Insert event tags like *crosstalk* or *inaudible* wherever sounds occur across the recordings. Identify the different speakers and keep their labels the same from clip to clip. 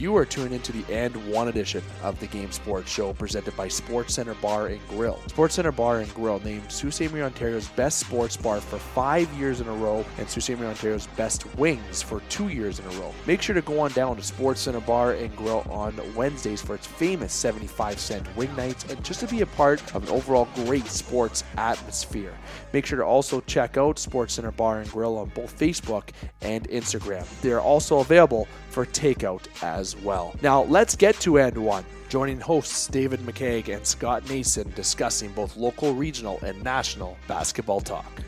Speaker 1: You are tuned into the and one edition of the Game Sports Show presented by Sports Center Bar and Grill. Sports Center Bar and Grill named Sault Ste. Marie, Ontario's best sports bar for five years in a row and Sault Ste. Marie, Ontario's best wings for two years in a row. Make sure to go on down to Sports Center Bar and Grill on Wednesdays for its famous 75 cent wing nights and just to be a part of an overall great sports atmosphere. Make sure to also check out Sports Center Bar and Grill on both Facebook and Instagram. They are also available for takeout as well. Now, let's get to And One. Joining hosts David McCaig and Scott Nason discussing both local, regional, and national basketball talk.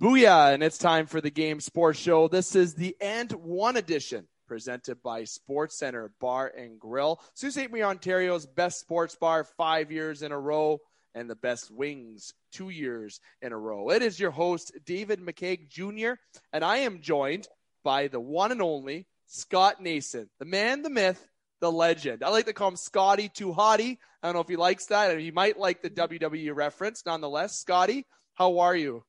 Speaker 1: Booyah! And it's time for the Game Sports Show. This is the And One edition presented by Sports Center Bar and Grill. Sault Ste. Marie, Ontario's best sports bar five years in a row and the best wings two years in a row. It is your host, David McCaig Jr., and I am joined by the one and only Scott Nason, the man, the myth, the legend. I like to call him Scotty Too Hottie. I don't know if he likes that. He might like the WWE reference. Nonetheless, Scotty, how are you?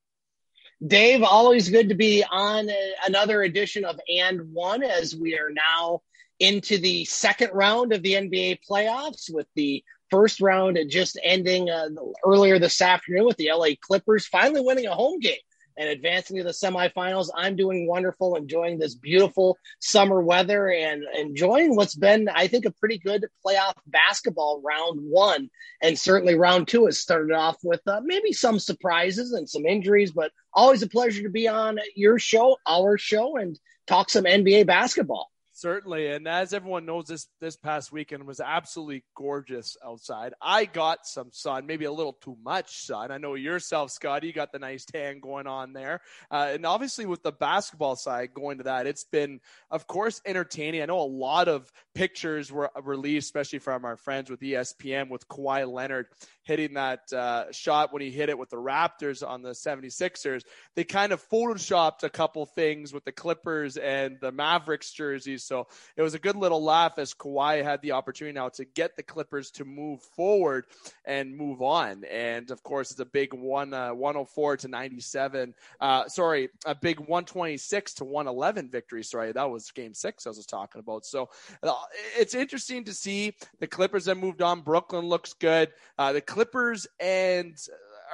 Speaker 2: Dave, always good to be on another edition of And One as we are now into the second round of the NBA playoffs with the first round and just ending uh, earlier this afternoon with the LA Clippers finally winning a home game and advancing to the semifinals. I'm doing wonderful, enjoying this beautiful summer weather and enjoying what's been, I think, a pretty good playoff basketball round one. And certainly round two has started off with uh, maybe some surprises and some injuries, but always a pleasure to be on your show, our show, and talk some NBA basketball.
Speaker 1: Certainly, and as everyone knows, this this past weekend was absolutely gorgeous outside. I got some sun, maybe a little too much sun. I know yourself, Scotty, you got the nice tan going on there, uh, and obviously with the basketball side going to that, it's been, of course, entertaining. I know a lot of pictures were released, especially from our friends with ESPN, with Kawhi Leonard hitting that uh, shot when he hit it with the Raptors on the 76ers. They kind of photoshopped a couple things with the Clippers and the Mavericks jerseys. So it was a good little laugh as Kawhi had the opportunity now to get the Clippers to move forward and move on. And of course, it's a big one, uh, 104 to 97. Uh, sorry, a big 126 to 111 victory. Sorry, that was game six I was talking about. So uh, it's interesting to see the Clippers have moved on. Brooklyn looks good. Uh, the Clippers and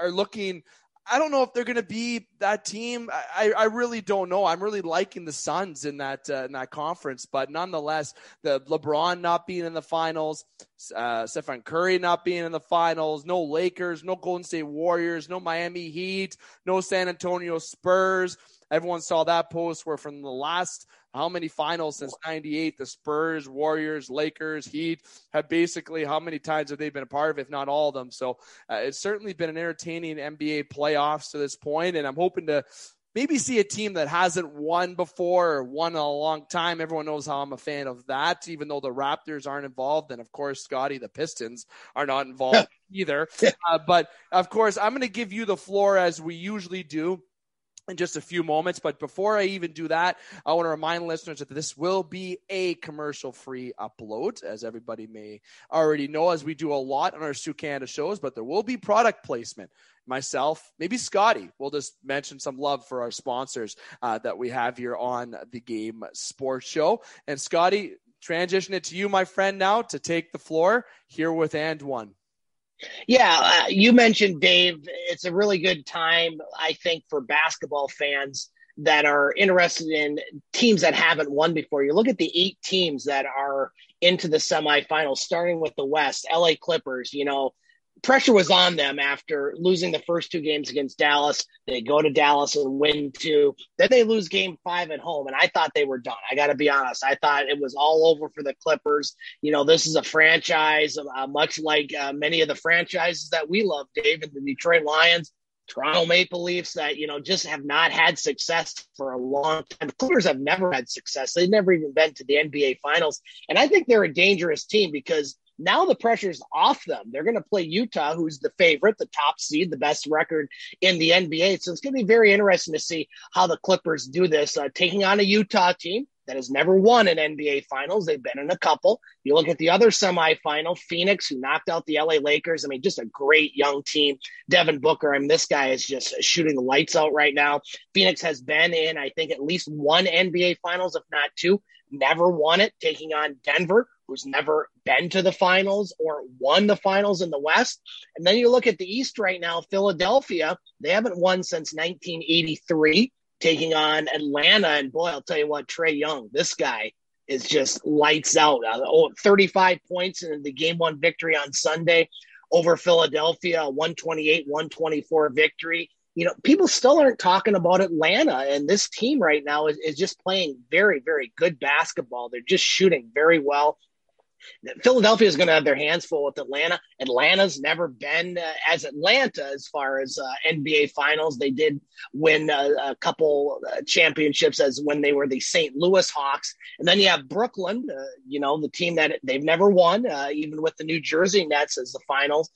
Speaker 1: are looking. I don't know if they're going to be that team. I, I really don't know. I'm really liking the Suns in that uh, in that conference, but nonetheless, the LeBron not being in the finals, uh, Stephen Curry not being in the finals, no Lakers, no Golden State Warriors, no Miami Heat, no San Antonio Spurs. Everyone saw that post where from the last how many finals since 98 the Spurs, Warriors, Lakers, Heat have basically how many times have they been a part of, if not all of them. So uh, it's certainly been an entertaining NBA playoffs to this point, and I'm hoping to maybe see a team that hasn't won before or won in a long time. Everyone knows how I'm a fan of that, even though the Raptors aren't involved. And of course, Scotty, the Pistons are not involved *laughs* either. Uh, but of course, I'm going to give you the floor as we usually do in just a few moments. But before I even do that, I want to remind listeners that this will be a commercial free upload, as everybody may already know, as we do a lot on our Sioux Canada shows, but there will be product placement. Myself, maybe Scotty, we'll just mention some love for our sponsors uh, that we have here on the Game Sports Show. And Scotty, transition it to you, my friend, now to take the floor here with And One.
Speaker 2: Yeah, uh, you mentioned Dave. It's a really good time, I think, for basketball fans that are interested in teams that haven't won before. You look at the eight teams that are into the semifinals, starting with the West, LA Clippers, you know, pressure was on them after losing the first two games against Dallas. They go to Dallas and win two. Then they lose game five at home. And I thought they were done. I got to be honest. I thought it was all over for the Clippers. You know, this is a franchise, uh, much like uh, many of the franchises that we love, David, the Detroit Lions. Toronto Maple Leafs that, you know, just have not had success for a long time. The Clippers have never had success. They've never even been to the NBA finals. And I think they're a dangerous team because now the pressure's off them. They're going to play Utah, who's the favorite, the top seed, the best record in the NBA. So it's going to be very interesting to see how the Clippers do this, uh, taking on a Utah team that has never won an NBA Finals. They've been in a couple. You look at the other semifinal, Phoenix, who knocked out the LA Lakers. I mean, just a great young team. Devin Booker, I mean, this guy is just shooting the lights out right now. Phoenix has been in, I think, at least one NBA Finals, if not two. Never won it, taking on Denver, who's never been to the finals or won the finals in the West. And then you look at the East right now, Philadelphia, they haven't won since 1983 taking on Atlanta. And boy, I'll tell you what, Trae Young, this guy is just lights out. Uh, oh, 35 points in the game one victory on Sunday over Philadelphia, 128 124 victory. You know, people still aren't talking about Atlanta, and this team right now is, is just playing very, very good basketball. They're just shooting very well. Philadelphia is going to have their hands full with Atlanta. Atlanta's never been uh, as Atlanta as far as uh, NBA Finals. They did win uh, a couple uh, championships as when they were the St. Louis Hawks, and then you have Brooklyn. Uh, you know the team that they've never won, uh, even with the New Jersey Nets as the finals,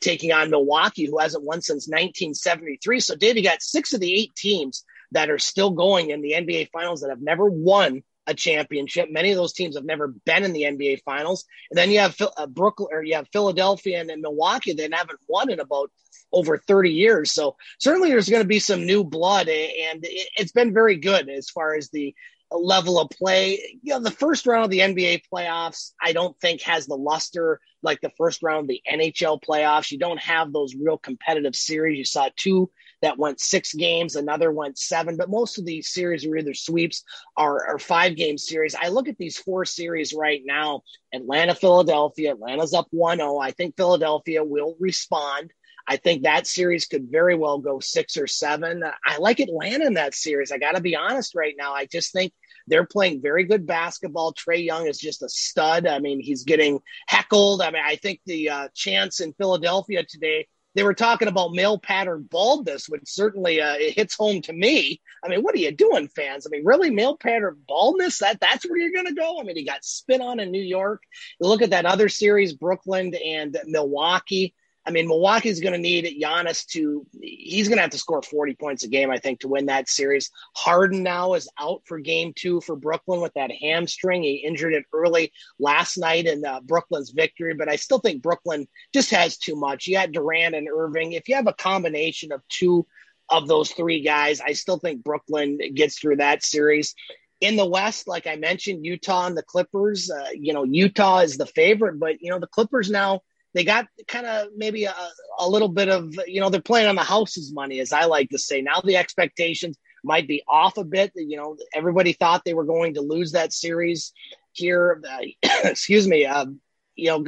Speaker 2: taking on Milwaukee, who hasn't won since 1973. So, Dave, you got six of the eight teams that are still going in the NBA Finals that have never won a championship. Many of those teams have never been in the NBA Finals. And then you have uh, Brooklyn or you have Philadelphia and, and Milwaukee that haven't won in about over 30 years. So certainly there's going to be some new blood, and it, it's been very good as far as the level of play. You know, the first round of the NBA playoffs, I don't think has the luster like the first round of the NHL playoffs. You don't have those real competitive series. You saw two that went six games, another went seven, but most of these series are either sweeps or, or five game series. I look at these four series right now Atlanta, Philadelphia. Atlanta's up 1 0. I think Philadelphia will respond. I think that series could very well go six or seven. I like Atlanta in that series. I got to be honest right now. I just think they're playing very good basketball. Trae Young is just a stud. I mean, he's getting heckled. I mean, I think the uh, chance in Philadelphia today they were talking about male pattern baldness, which certainly uh, it hits home to me. I mean, what are you doing, fans? I mean, really, male pattern baldness? That that's where you're going to go? I mean, he got spit on in New York. You look at that other series, Brooklyn and Milwaukee. I mean, Milwaukee's going to need Giannis to, he's going to have to score 40 points a game, I think, to win that series. Harden now is out for game two for Brooklyn with that hamstring. He injured it early last night in uh, Brooklyn's victory, but I still think Brooklyn just has too much. You got Durant and Irving. If you have a combination of two of those three guys, I still think Brooklyn gets through that series. In the West, like I mentioned, Utah and the Clippers, uh, you know, Utah is the favorite, but, you know, the Clippers now they got kind of maybe a, a little bit of you know they're playing on the house's money as i like to say. Now the expectations might be off a bit. You know everybody thought they were going to lose that series here uh, *coughs* excuse me uh, you know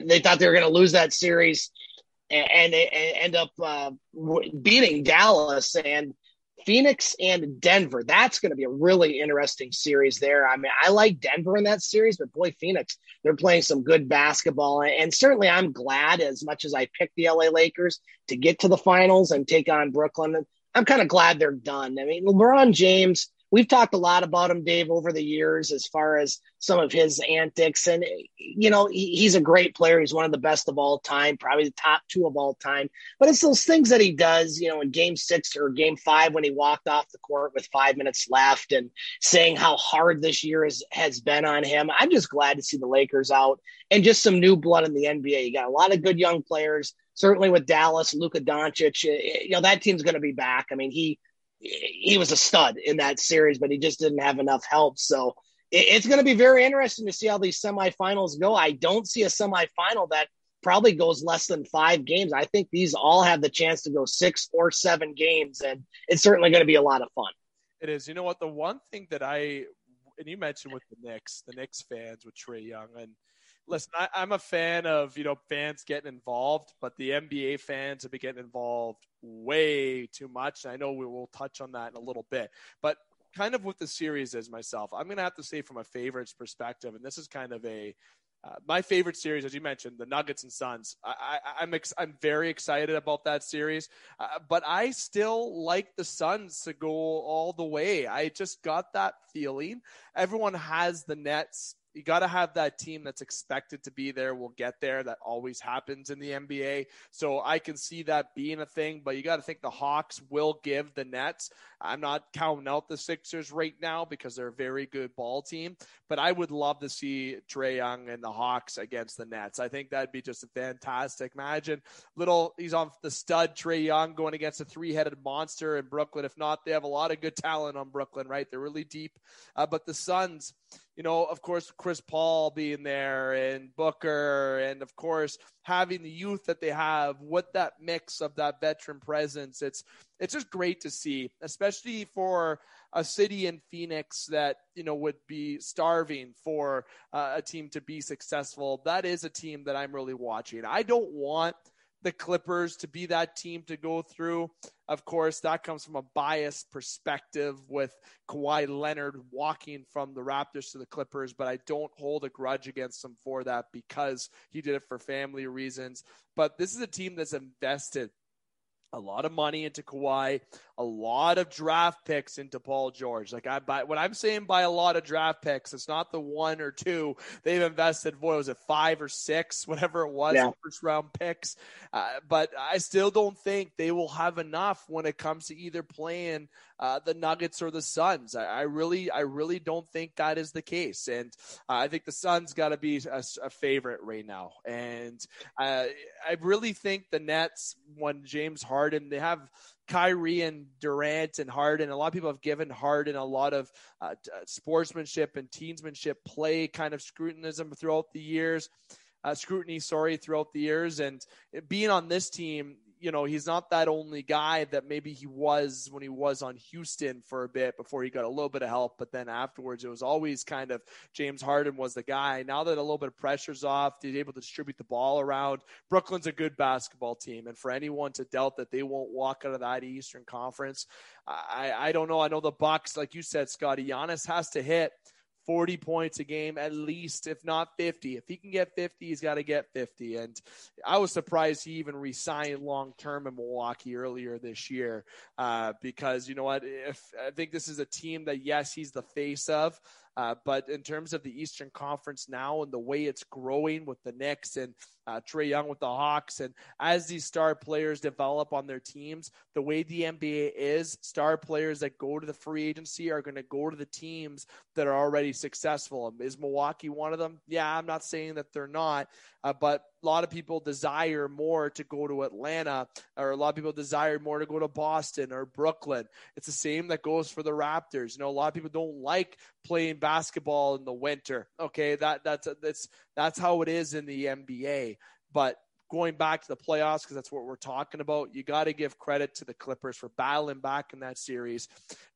Speaker 2: they thought they were going to lose that series and, and they end up uh, beating dallas. And Phoenix and Denver. That's going to be a really interesting series there. I mean, I like Denver in that series, but boy, Phoenix, they're playing some good basketball. And certainly I'm glad, as much as I picked the LA Lakers to get to the finals and take on Brooklyn, I'm kind of glad they're done. I mean, LeBron James, we've talked a lot about him, Dave, over the years as far as some of his antics. And, you know, he, he's a great player. He's one of the best of all time, probably the top two of all time. But it's those things that he does, you know, in game six or game five when he walked off the court with five minutes left and saying how hard this year has, has been on him. I'm just glad to see the Lakers out and just some new blood in the NBA. You got a lot of good young players. Certainly with Dallas, Luka Doncic, you know, that team's going to be back. I mean, he he was a stud in that series, but he just didn't have enough help. So it's going to be very interesting to see how these semifinals go. I don't see a semifinal that probably goes less than five games. I think these all have the chance to go six or seven games, and it's certainly going to be a lot of fun.
Speaker 1: It is. You know what? The one thing that I and you mentioned with the Knicks, the Knicks fans with Trae Young, and listen, I, am a fan of you know fans getting involved, but the NBA fans have been getting involved way too much. I know we will touch on that in a little bit, but kind of what the series is myself, I'm going to have to say from a favorites perspective, and this is kind of a uh, my favorite series, as you mentioned, the Nuggets and Suns. I, am I'm, ex- I'm very excited about that series, uh, but I still like the Suns to go all the way. I just got that feeling. Everyone has the Nets you got to have that team that's expected to be there will get there. That always happens in the NBA. So I can see that being a thing, but you got to think the Hawks will give the Nets. I'm not counting out the Sixers right now because they're a very good ball team, but I would love to see Trae Young and the Hawks against the Nets. I think that'd be just a fantastic. Imagine little, he's on the stud Trae Young going against a three headed monster in Brooklyn. If not, they have a lot of good talent on Brooklyn, right? They're really deep. Uh, but the Suns, you know, of course, Chris Paul being there and Booker, and of course, having the youth that they have with that mix of that veteran presence. It's it's just great to see, especially for a city in Phoenix that you know would be starving for uh, a team to be successful. That is a team that I'm really watching. I don't want the Clippers to be that team to go through. Of course, that comes from a biased perspective with Kawhi Leonard walking from the Raptors to the Clippers, but I don't hold a grudge against him for that because he did it for family reasons. But this is a team that's invested a lot of money into Kawhi, a lot of draft picks into Paul George. Like I buy when I'm saying by a lot of draft picks, it's not the one or two they've invested. What was it, five or six, whatever it was, yeah. first round picks. Uh, but I still don't think they will have enough when it comes to either playing uh, the Nuggets or the Suns. I, I, really, I really don't think that is the case, and uh, I think the Suns got to be a, a, favorite right now. And uh, I really think the Nets, when James Harden, they have Kyrie and Durant and Harden. A lot of people have given Harden a lot of uh, uh sportsmanship and teamsmanship play kind of scrutinism throughout the years. Uh, scrutiny, sorry, throughout the years. And being on this team, you know, he's not that only guy that maybe he was when he was on Houston for a bit before he got a little bit of help. But then afterwards, it was always kind of James Harden was the guy. Now that a little bit of pressure's off, he's able to distribute the ball around. Brooklyn's a good basketball team. And for anyone to doubt that they won't walk out of that Eastern Conference, I, I don't know. I know the Bucks, like you said, Scotty, Giannis has to hit – 40 points a game at least, if not 50. If he can get 50, he's got to get 50. And I was surprised he even resigned long term in Milwaukee earlier this year uh, because, you know what? If I think this is a team that, yes, he's the face of, uh, but in terms of the Eastern Conference now and the way it's growing with the Knicks and uh, Trae Young with the Hawks, and as these star players develop on their teams, the way the NBA is, star players that go to the free agency are going to go to the teams that are already successful. Is Milwaukee one of them? Yeah, I'm not saying that they're not, uh, but a lot of people desire more to go to Atlanta, or a lot of people desire more to go to Boston or Brooklyn. It's the same that goes for the Raptors. You know, a lot of people don't like playing basketball in the winter. Okay, that that's that's that's how it is in the NBA. But going back to the playoffs because that's what we're talking about. You got to give credit to the Clippers for battling back in that series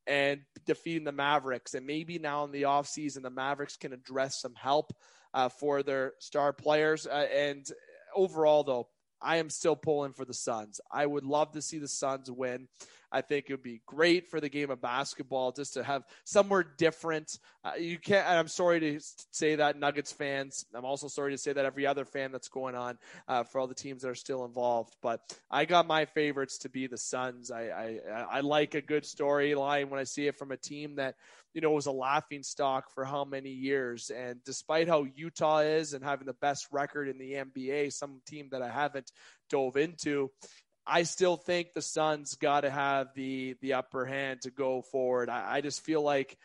Speaker 1: and defeating the Mavericks. And maybe now in the offseason, the Mavericks can address some help uh, for their star players. Uh, and overall, though, I am still pulling for the Suns. I would love to see the Suns win. I think it would be great for the game of basketball just to have somewhere different. Uh, you can't. I'm sorry to say that, Nuggets fans. I'm also sorry to say that every other fan that's going on uh, for all the teams that are still involved. But I got my favorites to be the Suns. I I, I like a good storyline when I see it from a team that you know was a laughing stock for how many years. And despite how Utah is and having the best record in the NBA, some team that I haven't dove into, I still think the Suns got to have the the upper hand to go forward. I, I, just feel like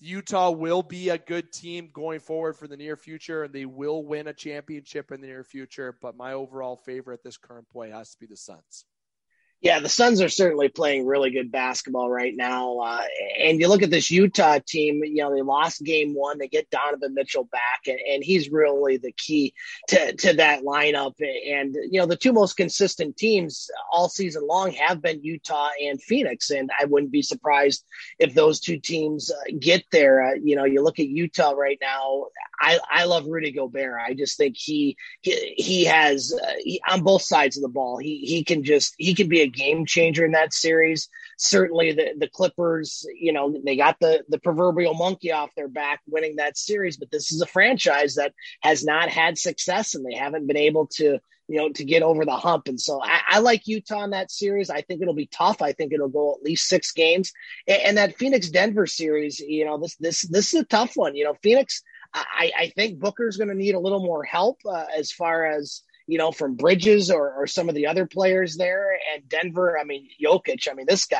Speaker 1: Utah will be a good team going forward for the near future, and they will win a championship in the near future. But my overall favorite at this current point has to be the Suns.
Speaker 2: Yeah, the Suns are certainly playing really good basketball right now. Uh, and you look at this Utah team, you know, they lost game one. They get Donovan Mitchell back, and, and he's really the key to, to that lineup. And, you know, the two most consistent teams all season long have been Utah and Phoenix. And I wouldn't be surprised if those two teams uh, get there. Uh, you know, you look at Utah right now. I, I love Rudy Gobert. I just think he he, he has uh, he, on both sides of the ball. He he can just he can be a game changer in that series. Certainly, the the Clippers, you know, they got the the proverbial monkey off their back winning that series, but this is a franchise that has not had success and they haven't been able to you know, to get over the hump. And so I, I, like Utah in that series. I think it'll be tough. I think it'll go at least six games. And, and that Phoenix Denver series, you know, this this this is a tough one. You know, Phoenix I, I think Booker's going to need a little more help uh, as far as you know from Bridges or, or some of the other players there. And Denver, I mean Jokic, I mean this guy.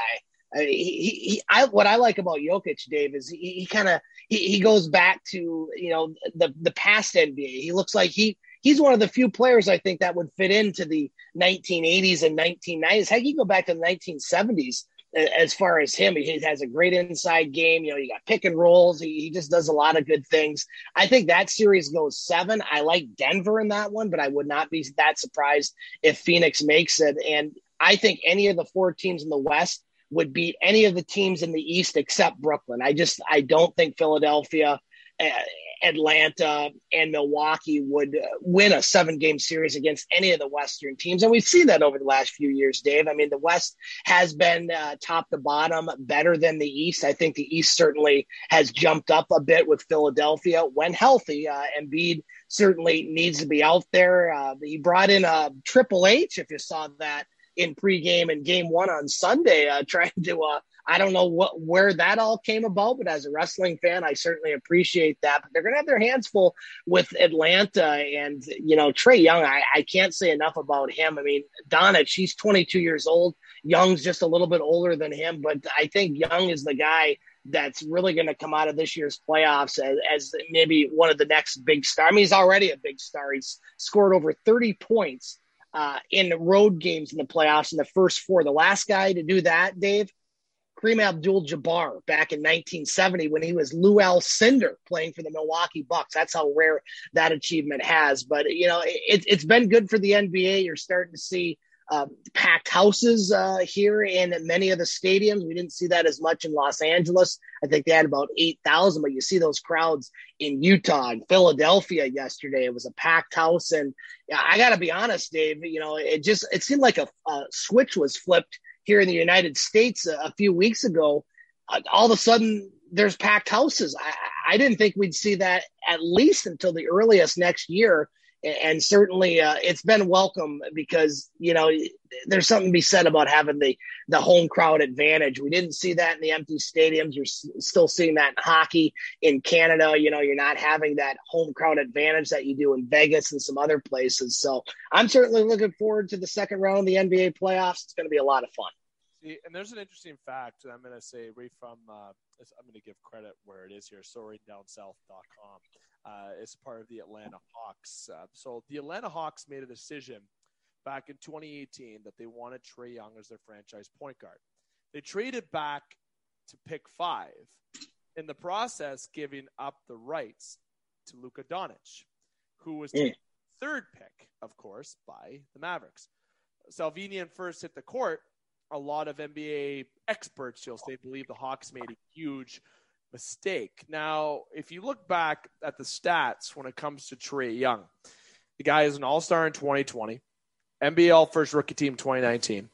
Speaker 2: I mean, he, he, I, what I like about Jokic, Dave, is he, he kind of he, he goes back to you know the the past NBA. He looks like he he's one of the few players I think that would fit into the 1980s and 1990s. Heck, you go back to the 1970s as far as him. He has a great inside game. You know, you got pick and rolls. He, he just does a lot of good things. I think that series goes seven. I like Denver in that one, but I would not be that surprised if Phoenix makes it. And I think any of the four teams in the West would beat any of the teams in the East except Brooklyn. I just I don't think Philadelphia uh, Atlanta and Milwaukee would uh, win a seven game series against any of the Western teams. And we've seen that over the last few years, Dave. I mean, the West has been uh, top to bottom better than the East. I think the East certainly has jumped up a bit with Philadelphia when healthy. Uh, Embiid certainly needs to be out there. Uh, he brought in a Triple H, if you saw that in pregame and game one on Sunday, uh, *laughs* trying to uh, I don't know what where that all came about, but as a wrestling fan, I certainly appreciate that. But they're going to have their hands full with Atlanta and you know Trae Young. I, I can't say enough about him. I mean, Donna, she's 22 years old. Young's just a little bit older than him, but I think Young is the guy that's really going to come out of this year's playoffs as, as maybe one of the next big stars. I mean, he's already a big star. He's scored over 30 points uh, in road games in the playoffs in the first four. The last guy to do that, Dave, Kareem Abdul-Jabbar back in 1970 when he was Lew Alcindor playing for the Milwaukee Bucks. That's how rare that achievement has. But you know, it, has been good for the NBA. You're starting to see uh, packed houses uh, here in many of the stadiums. We didn't see that as much in Los Angeles. I think they had about 8,000, but you see those crowds in Utah and Philadelphia yesterday. It was a packed house. And I got to be honest, Dave, you know, it just, it seemed like a, a switch was flipped here in the United States a, a few weeks ago, uh, all of a sudden there's packed houses. I, I, didn't think we'd see that at least until the earliest next year. And certainly, uh, it's been welcome because you know there's something to be said about having the the home crowd advantage. We didn't see that in the empty stadiums. You're s- still seeing that in hockey in Canada. You know, you're not having that home crowd advantage that you do in Vegas and some other places. So I'm certainly looking forward to the second round of the NBA playoffs. It's going to be a lot of fun.
Speaker 1: See, and there's an interesting fact I'm going to say right from uh, I'm going to give credit where it is here. SoaringDownSouth.com. Uh, is part of the Atlanta Hawks. Uh, so the Atlanta Hawks made a decision back in 2018 that they wanted Trae Young as their franchise point guard. They traded back to pick five, in the process, giving up the rights to Luka Doncic, who was the third pick, of course, by the Mavericks. Slovenian first hit the court. A lot of NBA experts, you'll say, believe the Hawks made a huge mistake. Now, if you look back at the stats when it comes to Trae Young, the guy is an all star in 2020. NBA All First Rookie Team 2019.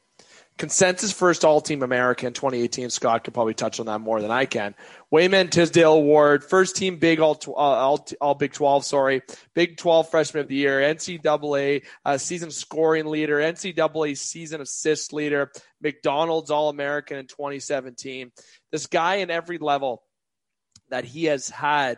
Speaker 1: Consensus First All Team American 2018. Scott could probably touch on that more than I can. Wayman Tisdale Award, First Team Big All, uh, all, all Big 12, sorry, Big 12 Freshman of the Year, NCAA uh, Season Scoring Leader, NCAA Season Assist Leader, McDonald's All American in 2017. This guy in every level that he has had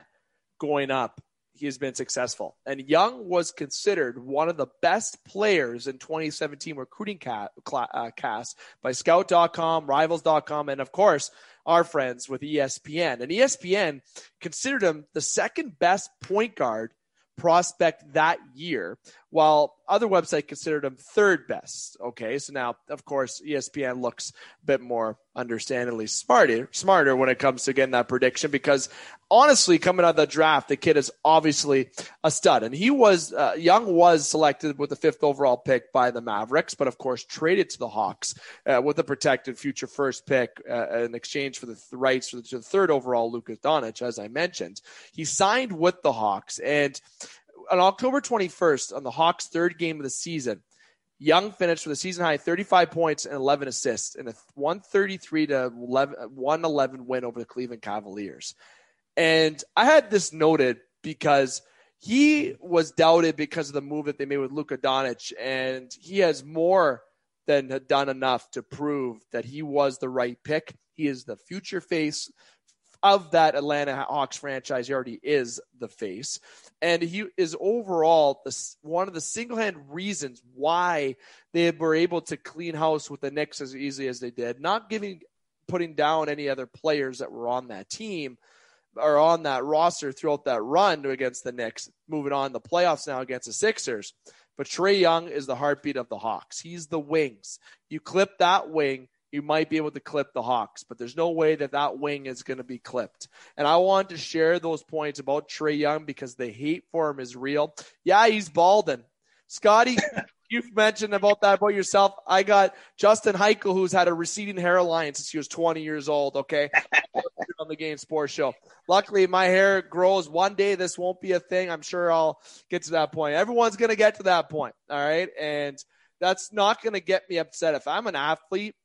Speaker 1: going up he has been successful. And Young was considered one of the best players in 2017 recruiting uh, cast by Scout.com, Rivals.com, and of course, our friends with ESPN. And ESPN considered him the second best point guard prospect that year, while other websites considered him third best. Okay, so now, of course, ESPN looks a bit more understandably smarter, smarter when it comes to getting that prediction because honestly, coming out of the draft, the kid is obviously a stud. And he was, uh, Young was selected with the fifth overall pick by the Mavericks, but of course traded to the Hawks uh, with a protected future first pick uh, in exchange for the th- rights for the, the third overall Lucas Doncic, as I mentioned. He signed with the Hawks and on October 21st, on the Hawks' third game of the season, Young finished with a season high 35 points and 11 assists in a 133 to 11, 111 win over the Cleveland Cavaliers. And I had this noted because he was doubted because of the move that they made with Luka Doncic, and he has more than done enough to prove that he was the right pick. He is the future face of that Atlanta Hawks franchise. He already is the face. And he is overall the, one of the single hand reasons why they were able to clean house with the Knicks as easily as they did, not giving putting down any other players that were on that team or on that roster throughout that run against the Knicks, moving on the playoffs now against the Sixers. But Trae Young is the heartbeat of the Hawks. He's the wings. You clip that wing, you might be able to clip the Hawks, but there's no way that that wing is going to be clipped. And I want to share those points about Trae Young because the hate for him is real. Yeah, he's balding. Scotty, *laughs* you've mentioned about that about yourself. I got Justin Heichel, who's had a receding hairline since he was 20 years old. Okay, *laughs* on the Game Sports Show. Luckily, my hair grows. One day, this won't be a thing. I'm sure I'll get to that point. Everyone's gonna get to that point. All right, and that's not gonna get me upset. If I'm an athlete,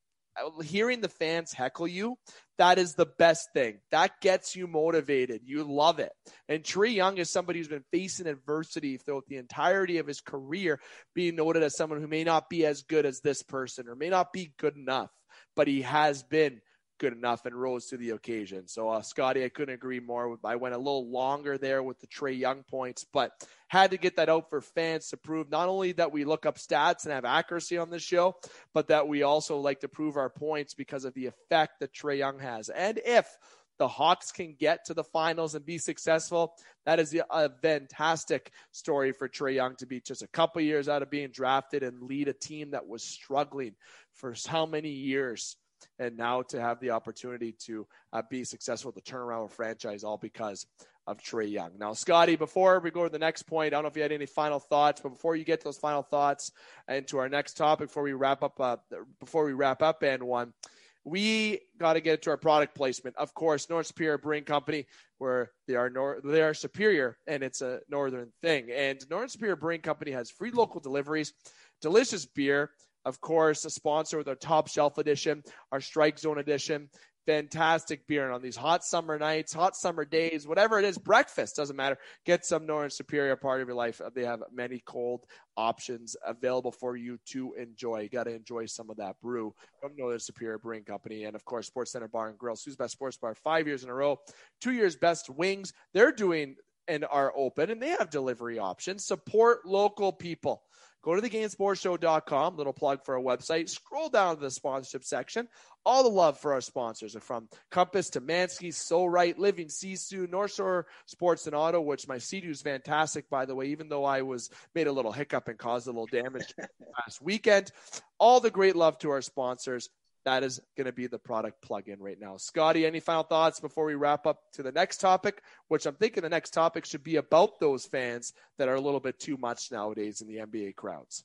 Speaker 1: hearing the fans heckle you, that is the best thing. That gets you motivated. You love it. And Trae Young is somebody who's been facing adversity throughout the entirety of his career, being noted as someone who may not be as good as this person or may not be good enough, but he has been good enough and rose to the occasion. So, uh, Scotty, I couldn't agree more. I went a little longer there with the Trae Young points, but had to get that out for fans to prove not only that we look up stats and have accuracy on this show, but that we also like to prove our points because of the effect that Trae Young has. And if the Hawks can get to the finals and be successful, that is a fantastic story for Trae Young to be just a couple years out of being drafted and lead a team that was struggling for how many years and now to have the opportunity to uh, be successful to turn around a franchise all because of Trae Young. Now, Scotty, before we go to the next point, I don't know if you had any final thoughts, but before you get to those final thoughts and to our next topic, before we wrap up, uh, before we wrap up, and one, we got to get to our product placement. Of course, North Superior Brewing Company, where they are nor- they are superior, and it's a northern thing. And North Superior Brewing Company has free local deliveries, delicious beer of course, a sponsor with our top shelf edition, our strike zone edition. Fantastic beer. And on these hot summer nights, hot summer days, whatever it is, breakfast doesn't matter. Get some Northern Superior part of your life. They have many cold options available for you to enjoy. You got to enjoy some of that brew from Northern Superior Brewing Company. And of course, Sports Center Bar and Grill, Soo's Best Sports Bar, five years in a row, two years best wings. They're doing and are open and they have delivery options. Support local people. Go to thegamesportshow.com, little plug for our website. Scroll down to the sponsorship section. All the love for our sponsors are from Compass to Mansky, So Right, Living Sisu, North Shore Sports and Auto, which my Sea is fantastic, by the way, even though I was made a little hiccup and caused a little damage *laughs* last weekend. All the great love to our sponsors that is going to be the product plug-in right now. Scotty, any final thoughts before we wrap up to the next topic, which I'm thinking the next topic should be about those fans that are a little bit too much nowadays in the NBA crowds.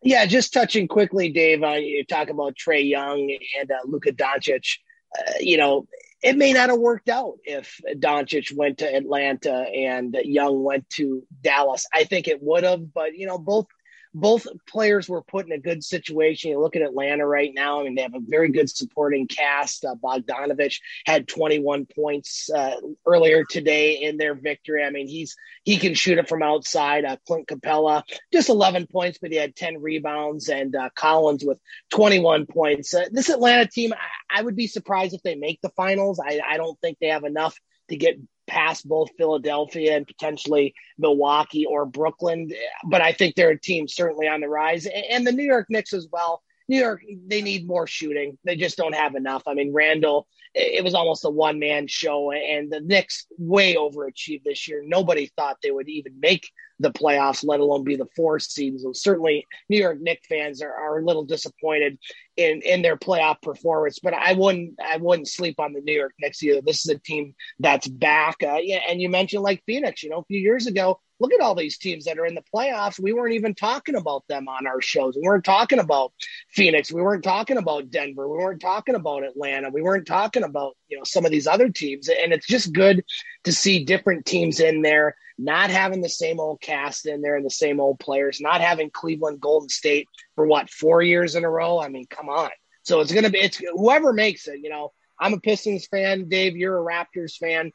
Speaker 2: Yeah, just touching quickly, Dave. Uh, you talk about Trae Young and uh, Luka Doncic. Uh, you know, it may not have worked out if Doncic went to Atlanta and Young went to Dallas. I think it would have, but you know, both both players were put in a good situation. You look at Atlanta right now. I mean, they have a very good supporting cast. Uh, Bogdanovich had 21 points uh, earlier today in their victory. I mean, he's he can shoot it from outside. Uh, Clint Capela just 11 points, but he had 10 rebounds, and uh, Collins with 21 points. Uh, this Atlanta team, I, I, would be surprised if they make the finals. I, I don't think they have enough to get past both Philadelphia and potentially Milwaukee or Brooklyn. But I think they're a team certainly on the rise, and the New York Knicks as well. New York, they need more shooting. They just don't have enough. I mean, Randle, it was almost a one man show, and the Knicks way overachieved this year. Nobody thought they would even make the playoffs, let alone be the four seed. So certainly, New York Knicks fans are, are a little disappointed in in their playoff performance. But I wouldn't I wouldn't sleep on the New York Knicks either. This is a team that's back. Uh, yeah, and you mentioned like Phoenix. You know, a few years ago, look at all these teams that are in the playoffs. We weren't even talking about them on our shows. We weren't talking about Phoenix. We weren't talking about Denver. We weren't talking about Atlanta. We weren't talking about you know some of these other teams. And it's just good to see different teams in there not having the same old cast in there and the same old players, not having Cleveland Golden State for what, four years in a row? I mean, come on. So it's to be, it's whoever makes it, you know. I'm a Pistons fan. Dave, you're a Raptors fan.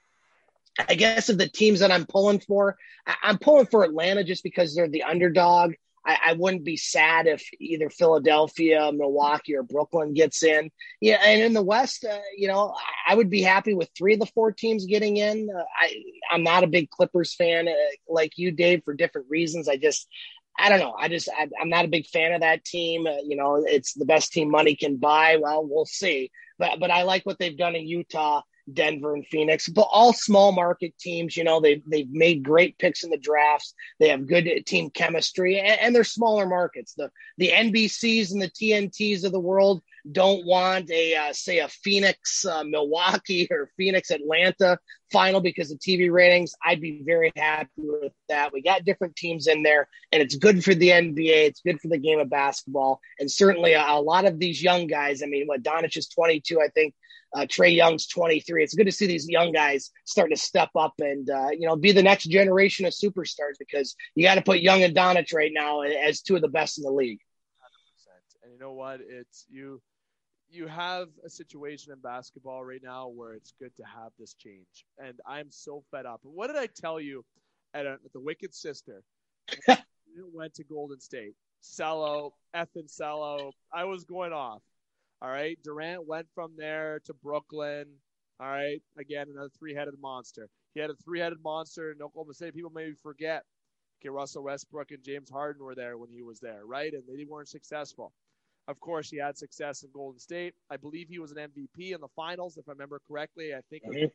Speaker 2: I guess of the teams that I'm pulling for, I'm pulling for Atlanta just because they're the underdog. I, I, wouldn't be sad if either Philadelphia, Milwaukee, or Brooklyn gets in. Yeah, and in the West, uh, you know, I, I, would be happy with three of the four teams getting in. Uh, I I'm not a big Clippers fan uh, like you, Dave, for different reasons. I just I don't know. I just I, am not a big fan of that team. Uh, you know, it's the best team money can buy. Well, we'll see. But but I like what they've done in Utah. Denver and Phoenix, but all small market teams. You know, they've they've made great picks in the drafts. They have good team chemistry, and, and they're smaller markets. The the NBCs and the TNTs of the world don't want a uh, say a Phoenix uh, Milwaukee *laughs* or Phoenix Atlanta final because of TV ratings. I'd be very happy with that. We got different teams in there, and it's good for the NBA. It's good for the game of basketball, and certainly a, a lot of these young guys. I mean, what Doncic is 22, I think. Uh, Trae Young's 23. It's good to see these young guys starting to step up and uh, you know be the next generation of superstars because you got to put Young and Doncic right now as two of the best in the league.
Speaker 1: 100%. And you know what? It's you. You have a situation in basketball right now where it's good to have this change, and I'm so fed up. What did I tell you at, a, at the Wicked Sister? *laughs* went to Golden State. Cello, effing Cello. I was going off. All right. Durant went from there to Brooklyn. All right. Again, another three headed monster. He had a three headed monster in Oklahoma City. People maybe forget. Okay, Russell Westbrook and James Harden were there when he was there, right? And they weren't successful. Of course, he had success in Golden State. I believe he was an MVP in the finals, if I remember correctly. I think was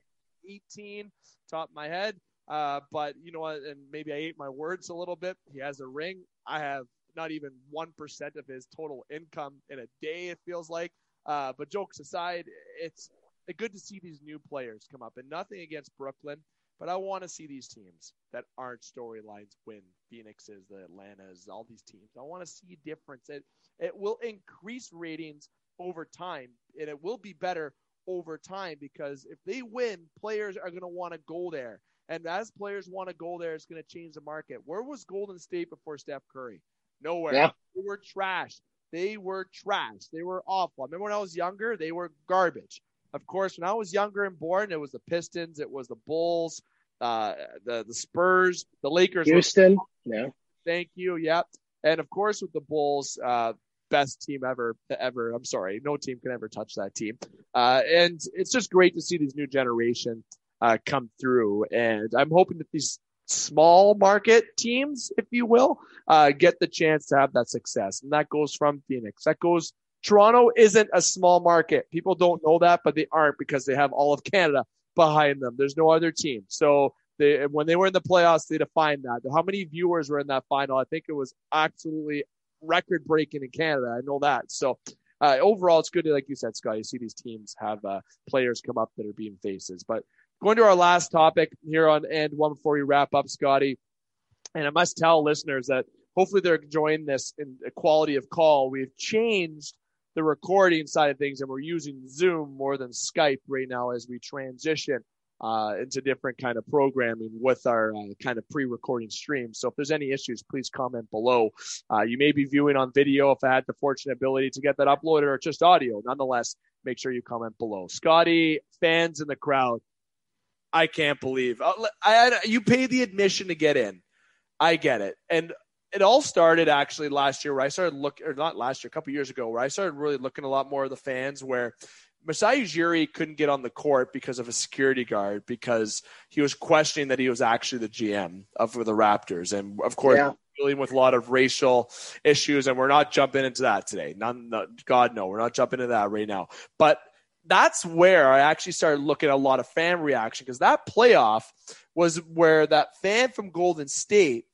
Speaker 1: 18, top of my head. Uh, but you know what? And maybe I ate my words a little bit. He has a ring. I have not even 1% of his total income in a day, it feels like. Uh, but jokes aside, it's good to see these new players come up. And nothing against Brooklyn, but I want to see these teams that aren't storylines win. Phoenixes, the Atlantas, all these teams. I want to see a difference. It, it will increase ratings over time, and it will be better over time because if they win, players are going to want to go there. And as players want to go there, it's going to change the market. Where was Golden State before Steph Curry? Nowhere. Yeah. They were trash. They were trash. They were awful. I remember when I was younger, they were garbage. Of course, when I was younger and born, it was the Pistons, it was the Bulls, uh, the the Spurs, the Lakers.
Speaker 2: Houston. Were, yeah.
Speaker 1: Thank you. Yep. And of course, with the Bulls, uh, best team ever, ever. I'm sorry, no team can ever touch that team. Uh, and it's just great to see these new generation uh, come through. And I'm hoping that these small market teams, if you will, uh, get the chance to have that success. And that goes from Phoenix. That goes, Toronto isn't a small market. People don't know that, but they aren't because they have all of Canada behind them. There's no other team. So they, when they were in the playoffs, they defined that. How many viewers were in that final? I think it was absolutely record breaking in Canada. I know that. So uh, overall, it's good to, like you said, Scott, you see these teams have uh, players come up that are being faces. But Going to our last topic here on And One before we wrap up, Scotty. And I must tell listeners that hopefully they're enjoying this in quality of call. We've changed the recording side of things and we're using Zoom more than Skype right now as we transition uh, into different kind of programming with our uh, kind of pre-recording stream. So if there's any issues, please comment below. Uh, you may be viewing on video if I had the fortunate ability to get that uploaded or just audio. Nonetheless, make sure you comment below. Scotty, fans in the crowd, I can't believe uh, I, I, you pay the admission to get in. I get it, and it all started actually last year where I started looking, or not last year, a couple years ago, where I started really looking a lot more of the fans where Masai Ujiri couldn't get on the court because of a security guard because he was questioning that he was actually the GM of the Raptors, and of course. Yeah. Dealing with a lot of racial issues, and we're not jumping into that today. None, God, no, we're not jumping into that right now. But that's where I actually started looking at a lot of fan reaction because that playoff was where that fan from Golden State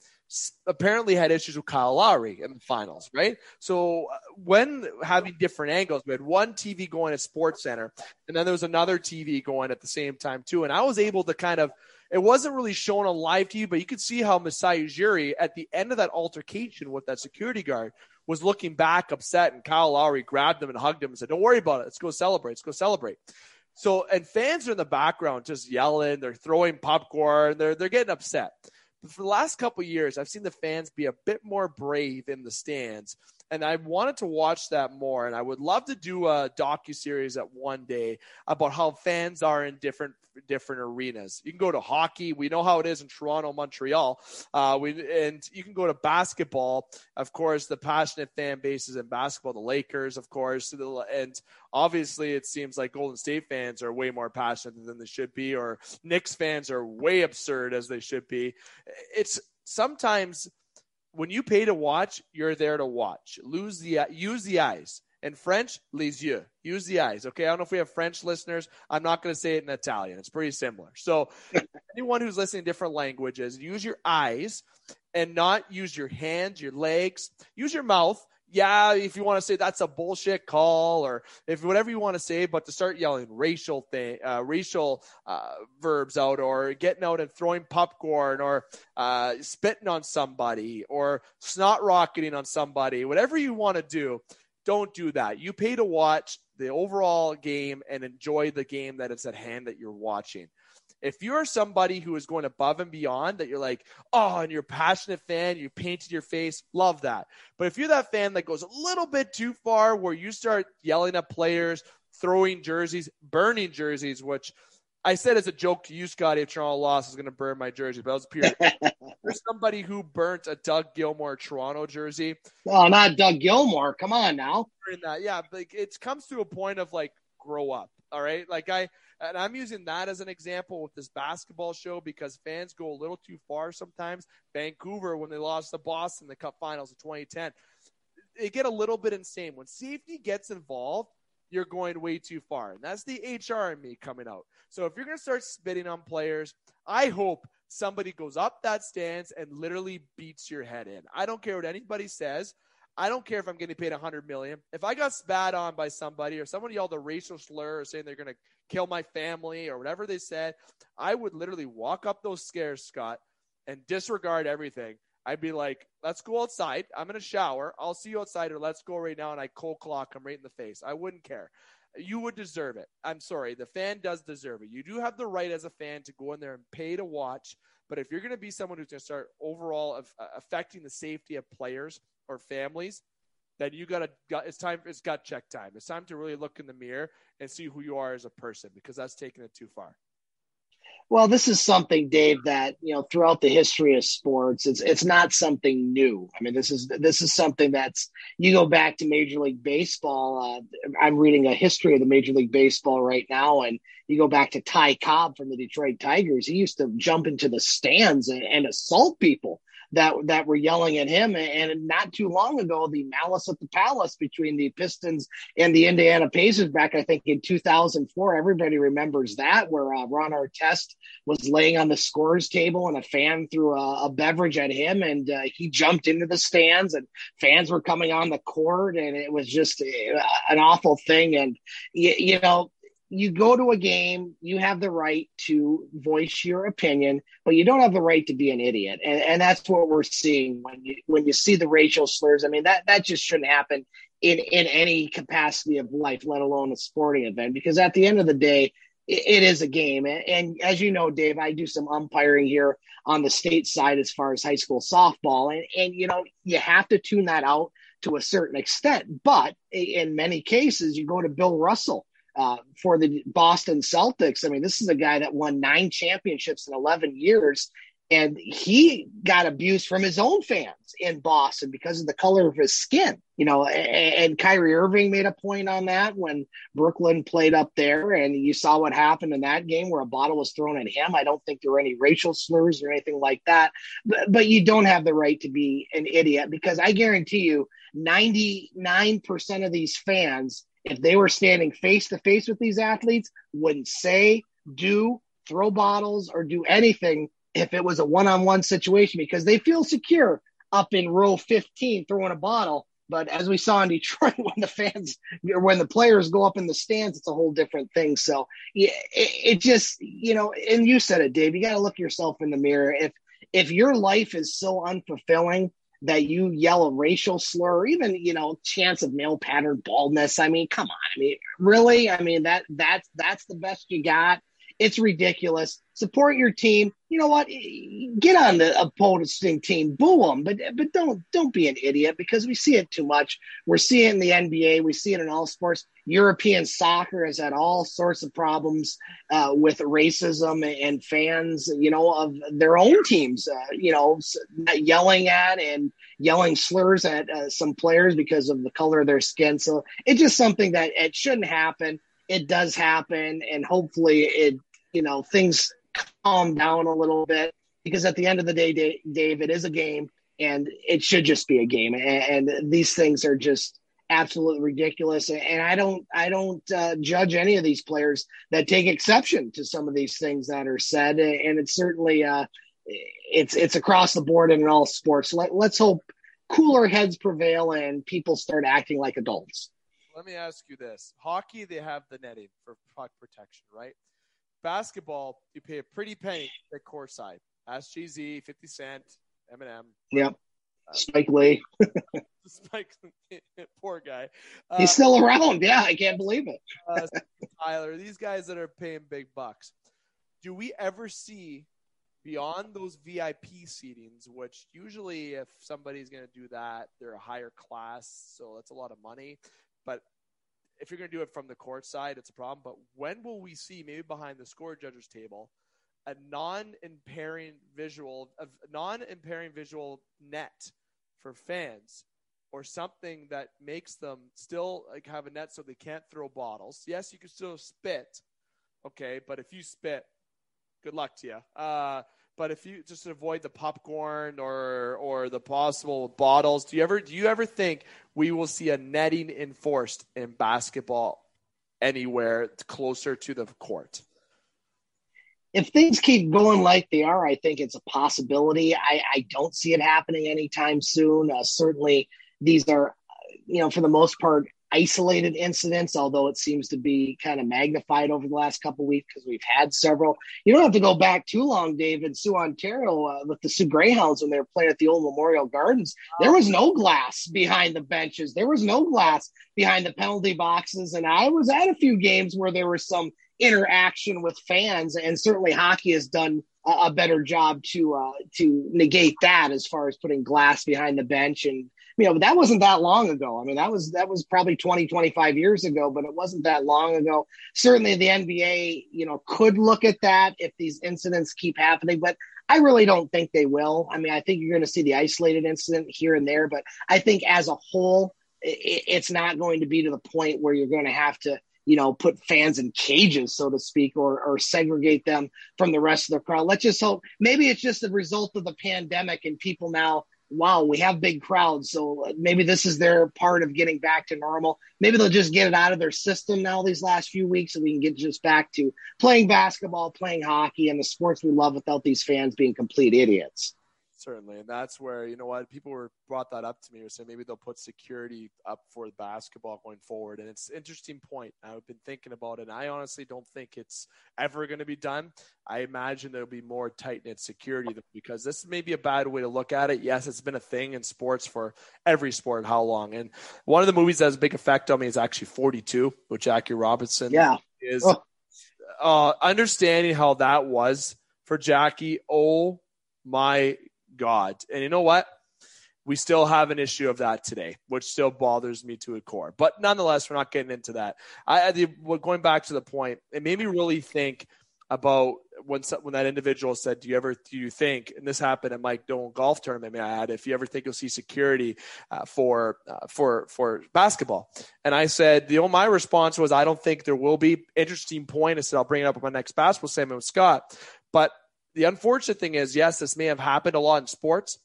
Speaker 1: apparently had issues with Kyle Lowry in the finals, right? So uh, when having different angles, we had one TV going at Sports Center, and then there was another TV going at the same time too, and I was able to kind of. It wasn't really shown on live TV, but you could see how Masai Ujiri at the end of that altercation with that security guard was looking back upset, and Kyle Lowry grabbed him and hugged him and said, "Don't worry about it. Let's go celebrate. Let's go celebrate." So, and fans are in the background just yelling. They're throwing popcorn. They're they're getting upset. But for the last couple years, I've seen the fans be a bit more brave in the stands and I wanted to watch that more. And I would love to do a docu series at one day about how fans are in different different arenas. You can go to hockey. We know how it is in Toronto, Montreal. Uh, we and you can go to basketball. Of course, the passionate fan bases in basketball, the Lakers, of course, and obviously it seems like Golden State fans are way more passionate than they should be, or Knicks fans are way absurd as they should be. It's sometimes when you pay to watch, you're there to watch. Lose the use the eyes. In French, les yeux. Use the eyes. Okay. I don't know if we have French listeners. I'm not going to say it in Italian. It's pretty similar. So, *laughs* anyone who's listening different languages, use your eyes and not use your hands, your legs. Use your mouth yeah, if you want to say that's a bullshit call or if whatever you want to say, but to start yelling racial thing, uh, racial uh, verbs out or getting out and throwing popcorn or uh, spitting on somebody or snot rocketing on somebody, whatever you want to do, don't do that. You pay to watch the overall game and enjoy the game that is at hand that you're watching. If you're somebody who is going above and beyond that you're like, oh, and you're a passionate fan, you painted your face, love that. But if you're that fan that goes a little bit too far where you start yelling at players, throwing jerseys, burning jerseys, which I said as a joke to you, Scotty, if Toronto lost, is going to burn my jersey, but that was pure. *laughs* There's somebody who burnt a Doug Gilmour Toronto jersey.
Speaker 2: Oh, not Doug Gilmour. Come on now.
Speaker 1: Yeah, like it comes to a point of like grow up. All right, like I and I'm using that as an example with this basketball show because fans go a little too far sometimes. Vancouver, when they lost to Boston in the Cup Finals of 2010, they get a little bit insane. When safety gets involved, you're going way too far. And that's the HR in me coming out. So if you're going to start spitting on players, I hope somebody goes up that stance and literally beats your head in. I don't care what anybody says. I don't care if I'm getting paid a hundred million. If I got spat on by somebody or someone yelled a racial slur or saying they're going to kill my family or whatever they said, I would literally walk up those stairs, Scott, and disregard everything. I'd be like, let's go outside. I'm going to shower. I'll see you outside or let's go right now. And I cold clock him right in the face. I wouldn't care. You would deserve it. I'm sorry. The fan does deserve it. You do have the right as a fan to go in there and pay to watch. But if you're going to be someone who's going to start overall of, uh, affecting the safety of players, or families, then you gotta it's time it's gut check time. It's time to really look in the mirror and see who you are as a person because that's taking it too far.
Speaker 2: Well, this is something, Dave, that you know throughout the history of sports, it's it's not something new. I mean, this is this is something that's you go back to Major League Baseball. Uh, I'm reading a history of the Major League Baseball right now, and you go back to Ty Cobb from the Detroit Tigers. He used to jump into the stands and, and assault people that that were yelling at him. And not too long ago, the malice at the palace between the Pistons and the Indiana Pacers back, I think, in 2004. Everybody remembers that, where uh, Ron Artest was laying on the scores table and a fan threw a, a beverage at him, and uh, he jumped into the stands, and fans were coming on the court, and it was just uh, an awful thing. And you, you know, you go to a game, you have the right to voice your opinion, but you don't have the right to be an idiot. And, and that's what we're seeing when you when you see the racial slurs. I mean, that that just shouldn't happen in in any capacity of life, let alone a sporting event. Because at the end of the day, it, it is a game. And, and as you know, Dave, I do some umpiring here on the state side as far as high school softball, and and you know you have to tune that out to a certain extent. But in many cases, you go to Bill Russell uh, for the Boston Celtics. I mean, this is a guy that won nine championships in 11 years, and he got abused from his own fans in Boston because of the color of his skin. You know, and, and Kyrie Irving made a point on that when Brooklyn played up there, and you saw what happened in that game where a bottle was thrown at him. I don't think there were any racial slurs or anything like that, but, but you don't have the right to be an idiot because I guarantee you, 99% of these fans if they were standing face to face with these athletes, wouldn't say, do, throw bottles, or do anything if it was a one on one situation because they feel secure up in row 15 throwing a bottle. But as we saw in Detroit, *laughs* when the fans, or when the players go up in the stands, it's a whole different thing. So yeah, it, it just, you know, and you said it, Dave, you got to look yourself in the mirror. If, if your life is so unfulfilling that you yell a racial slur even you know chance of male pattern baldness. I mean come on. I mean really? I mean that that's that's the best you got It's ridiculous. Support your team. You know what? Get on the opposing team, boo them, but but don't don't be an idiot because we see it too much. We're seeing the NBA. We see it in all sports. European soccer has had all sorts of problems uh, with racism and fans, you know, of their own teams, uh, you know, yelling at and yelling slurs at uh, some players because of the color of their skin. So it's just something that it shouldn't happen. It does happen, and hopefully, it you know things calm down a little bit because at the end of the day, Dave, it is a game, and it should just be a game. And, and these things are just absolutely ridiculous. And I don't, I don't uh, judge any of these players that take exception to some of these things that are said. And it's certainly, uh, it's it's across the board in all sports. Let, let's hope cooler heads prevail and people start acting like adults.
Speaker 1: Let me ask you this: hockey, they have the netting for puck protection, right? Basketball, you pay a pretty penny at courtside. SGZ, Fifty Cent, Eminem.
Speaker 2: Yep. Uh, Spike Lee. *laughs*
Speaker 1: Spike, *laughs* poor guy.
Speaker 2: Uh, He's still around. Yeah, I can't believe it. *laughs*
Speaker 1: uh, Tyler, these guys that are paying big bucks. Do we ever see beyond those VIP seatings, which usually if somebody's going to do that, they're a higher class, so that's a lot of money. But if you're going to do it from the court side, it's a problem. But when will we see, maybe behind the score judges table, a non-impairing visual, a non-impairing visual net for fans, or something that makes them still like have a net so they can't throw bottles? Yes, you can still spit, okay, but if you spit, good luck to you. Uh, but if you just avoid the popcorn or or the possible bottles, do you ever do you ever think we will see a netting enforced in basketball anywhere closer to the court?
Speaker 2: If things keep going like they are, I think it's a possibility. I, I don't see it happening anytime soon. Uh, certainly, these are, you know, for the most part, isolated incidents, although it seems to be kind of magnified over the last couple weeks because we've had several. You don't have to go back too long, David. Soo, Ontario, uh, with the Soo Greyhounds when they were playing at the old Memorial Gardens, there was no glass behind the benches. There was no glass behind the penalty boxes. And I was at a few games where there was some interaction with fans, and certainly hockey has done a, better job to uh, to negate that as far as putting glass behind the bench and you know, that wasn't that long ago. I mean, that was that was probably 20, 25 years ago, but it wasn't that long ago. Certainly the NBA, you know, could look at that if these incidents keep happening, but I really don't think they will. I mean, I think you're going to see the isolated incident here and there, but I think as a whole, it's not going to be to the point where you're going to have to, you know, put fans in cages, so to speak, or, or segregate them from the rest of the crowd. Let's just hope maybe it's just a result of the pandemic and people now wow, we have big crowds. So maybe this is their part of getting back to normal. Maybe they'll just get it out of their system now these last few weeks and we can get just back to playing basketball, playing hockey, and the sports we love without these fans being complete idiots
Speaker 1: certainly. And that's where, you know what, people were brought that up to me or said maybe they'll put security up for basketball going forward. And it's an interesting point. I've been thinking about it. And I honestly don't think it's ever going to be done. I imagine there'll be more tight knit security because this may be a bad way to look at it. Yes, it's been a thing in sports for every sport. How long? And one of the movies that has a big effect on me is actually 42 with Jackie Robinson.
Speaker 2: Yeah.
Speaker 1: Is oh. uh, understanding how that was for Jackie. Oh my God. And you know what? We still have an issue of that today, which still bothers me to a core. But nonetheless, we're not getting into that. I, I going back to the point, it made me really think about when when that individual said, "Do you ever do you think?" And this happened at Mike Doan golf tournament. I had, if you ever think you'll see security uh, for uh, for for basketball, and I said, the my response was, I don't think there will be. Interesting point. I said I'll bring it up with my next basketball segment with Scott, but the unfortunate thing is, yes, this may have happened a lot in sports,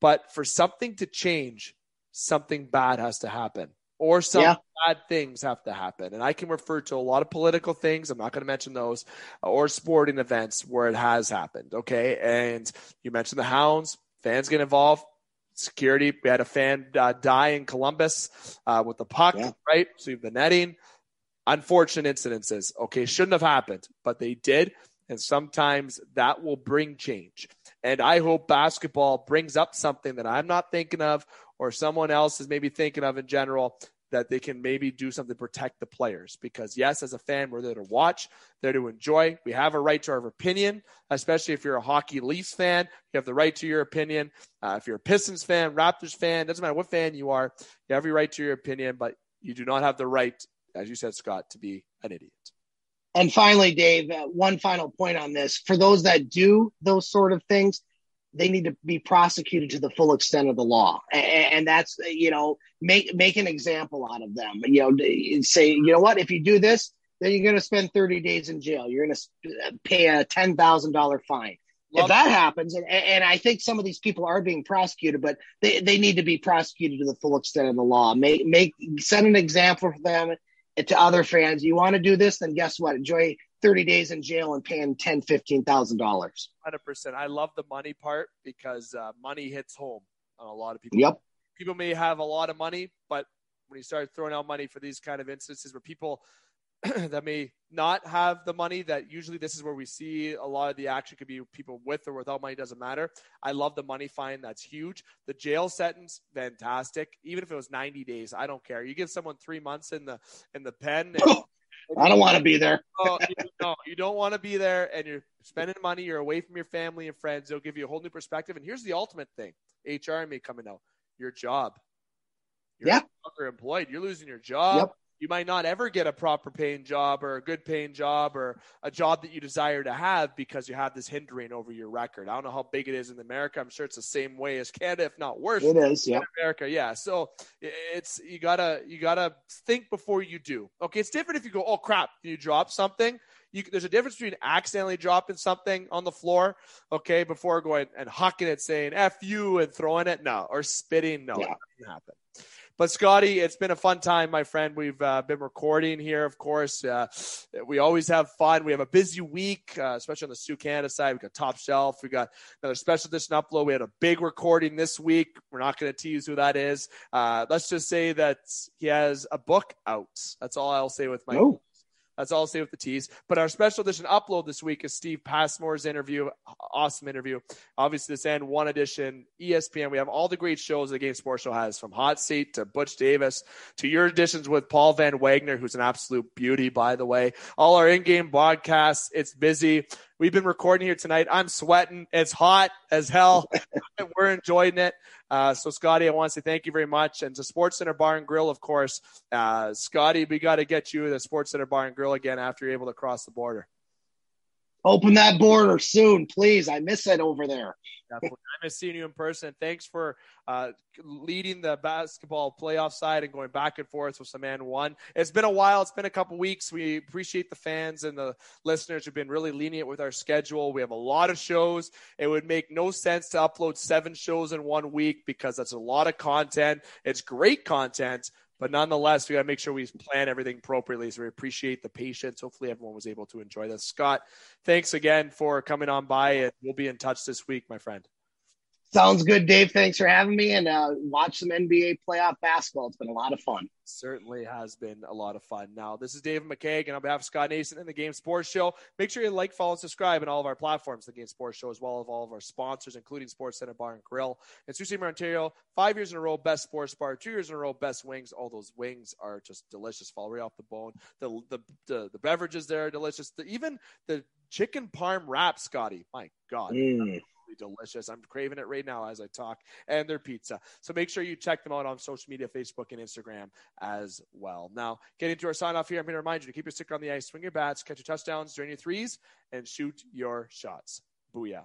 Speaker 1: but for something to change, something bad has to happen or some yeah. bad things have to happen. And I can refer to a lot of political things. I'm not going to mention those or sporting events where it has happened. Okay. And you mentioned the Hounds, fans get involved. Security. We had a fan uh, die in Columbus uh, with the puck, yeah. right? So you have the netting. Unfortunate incidences. Okay, shouldn't have happened, but they did. And sometimes that will bring change. And I hope basketball brings up something that I'm not thinking of or someone else is maybe thinking of in general that they can maybe do something to protect the players. Because yes, as a fan, we're there to watch, there to enjoy. We have a right to our opinion, especially if you're a hockey Leafs fan. You have the right to your opinion. Uh, if you're a Pistons fan, Raptors fan, doesn't matter what fan you are, you have every right to your opinion, but you do not have the right, as you said, Scott, to be an idiot.
Speaker 2: And finally, Dave, uh, one final point on this. For those that do those sort of things, they need to be prosecuted to the full extent of the law. And, and that's, you know, make, make an example out of them. You know, say, you know what, if you do this, then you're going to spend 30 days in jail. You're going to pay a $10,000 fine. Love if that happens, and, and I think some of these people are being prosecuted, but they, they need to be prosecuted to the full extent of the law. Make make set an example for them to other fans. You want to do this, then guess what? Enjoy 30 days in jail and paying ten, fifteen thousand dollars.
Speaker 1: Hundred percent. I love the money part because uh, money hits home on a lot of people.
Speaker 2: Yep.
Speaker 1: People may have a lot of money, but when you start throwing out money for these kind of instances where people *clears throat* that may not have the money that usually this is where we see a lot of the action could be people with or without money doesn't matter. I love the money fine that's huge. The jail sentence fantastic. Even if it was 90 days i don't care. You give someone three months in the in the pen and, *laughs*
Speaker 2: i don't want to be there. *laughs*
Speaker 1: Oh, you, no you don't want to be there and you're spending money you're away from your family and friends. They'll give you a whole new perspective. And here's the ultimate thing. Hr may coming out your job. You're
Speaker 2: yeah.
Speaker 1: no employed. You're losing your job. Yep you might not ever get a proper paying job or a good paying job or a job that you desire to have because you have this hindering over your record. I don't know how big it is in America. I'm sure it's the same way as Canada, if not worse.
Speaker 2: It is, yeah.
Speaker 1: America, yeah. So it's you gotta you gotta think before you do. Okay, it's different if you go, oh crap, you drop something. You, there's a difference between accidentally dropping something on the floor, okay, before going and hucking it, saying "f you" and throwing it, no, or spitting, no, yeah. happen. But Scotty, it's been a fun time, my friend. We've uh, been recording here, of course. Uh, we always have fun. We have a busy week, uh, especially on the Soo Canada side. We got Top Shelf. We got another special edition upload. We had a big recording this week. We're not going to tease who that is. Uh, let's just say that he has a book out. That's all I'll say with my. That's all I'll say with the tease. But our special edition upload this week is Steve Passmore's interview. Awesome interview. Obviously, this And One edition, ESPN. We have all the great shows the Game Sports Show has, from Hot Seat to Butch Davis to your editions with Paul Van Wagner, who's an absolute beauty, by the way. All our in-game broadcasts. It's busy. We've been recording here tonight. I'm sweating. It's hot as hell. *laughs* We're enjoying it. Uh, so, Scotty, I want to say thank you very much. And to Sportscenter Bar and Grill, of course. Uh, Scotty, we got to get you the Sportscenter Bar and Grill again after you're able to cross the border.
Speaker 2: Open that border soon, please. I miss it over there.
Speaker 1: Definitely. I miss seeing you in person. Thanks for uh, leading the basketball playoff side and going back and forth with some and one. It's been a while. It's been a couple weeks. We appreciate the fans and the listeners who've been really lenient with our schedule. We have a lot of shows. It would make no sense to upload seven shows in one week because that's a lot of content. It's great content, but nonetheless, we got to make sure we plan everything appropriately. So we appreciate the patience. Hopefully, everyone was able to enjoy this. Scott, thanks again for coming on by, and we'll be in touch this week, my friend.
Speaker 2: Sounds good, Dave. Thanks for having me and uh, watch some NBA playoff basketball. It's been a lot of fun.
Speaker 1: Certainly has been a lot of fun. Now, this is David McCaig, and on behalf of Scott Nason and the Game Sports Show, make sure you like, follow, and subscribe on all of our platforms, the Game Sports Show, as well as all of our sponsors, including Sportscenter Bar and Grill. In Sault Ste. Marie, Ontario, five years in a row, best sports bar, two years in a row, best wings. All those wings are just delicious, fall right off the bone. The the the, the beverages there are delicious. The, even the chicken parm wrap, Scotty. My God. Mm delicious. I'm craving it right now as I talk, and their pizza. So make sure you check them out on social media, Facebook and Instagram as well. Now, getting to our sign off here, I'm going to remind you to keep your stick on the ice, swing your bats, catch your touchdowns, drain your threes, and shoot your shots. Booyah.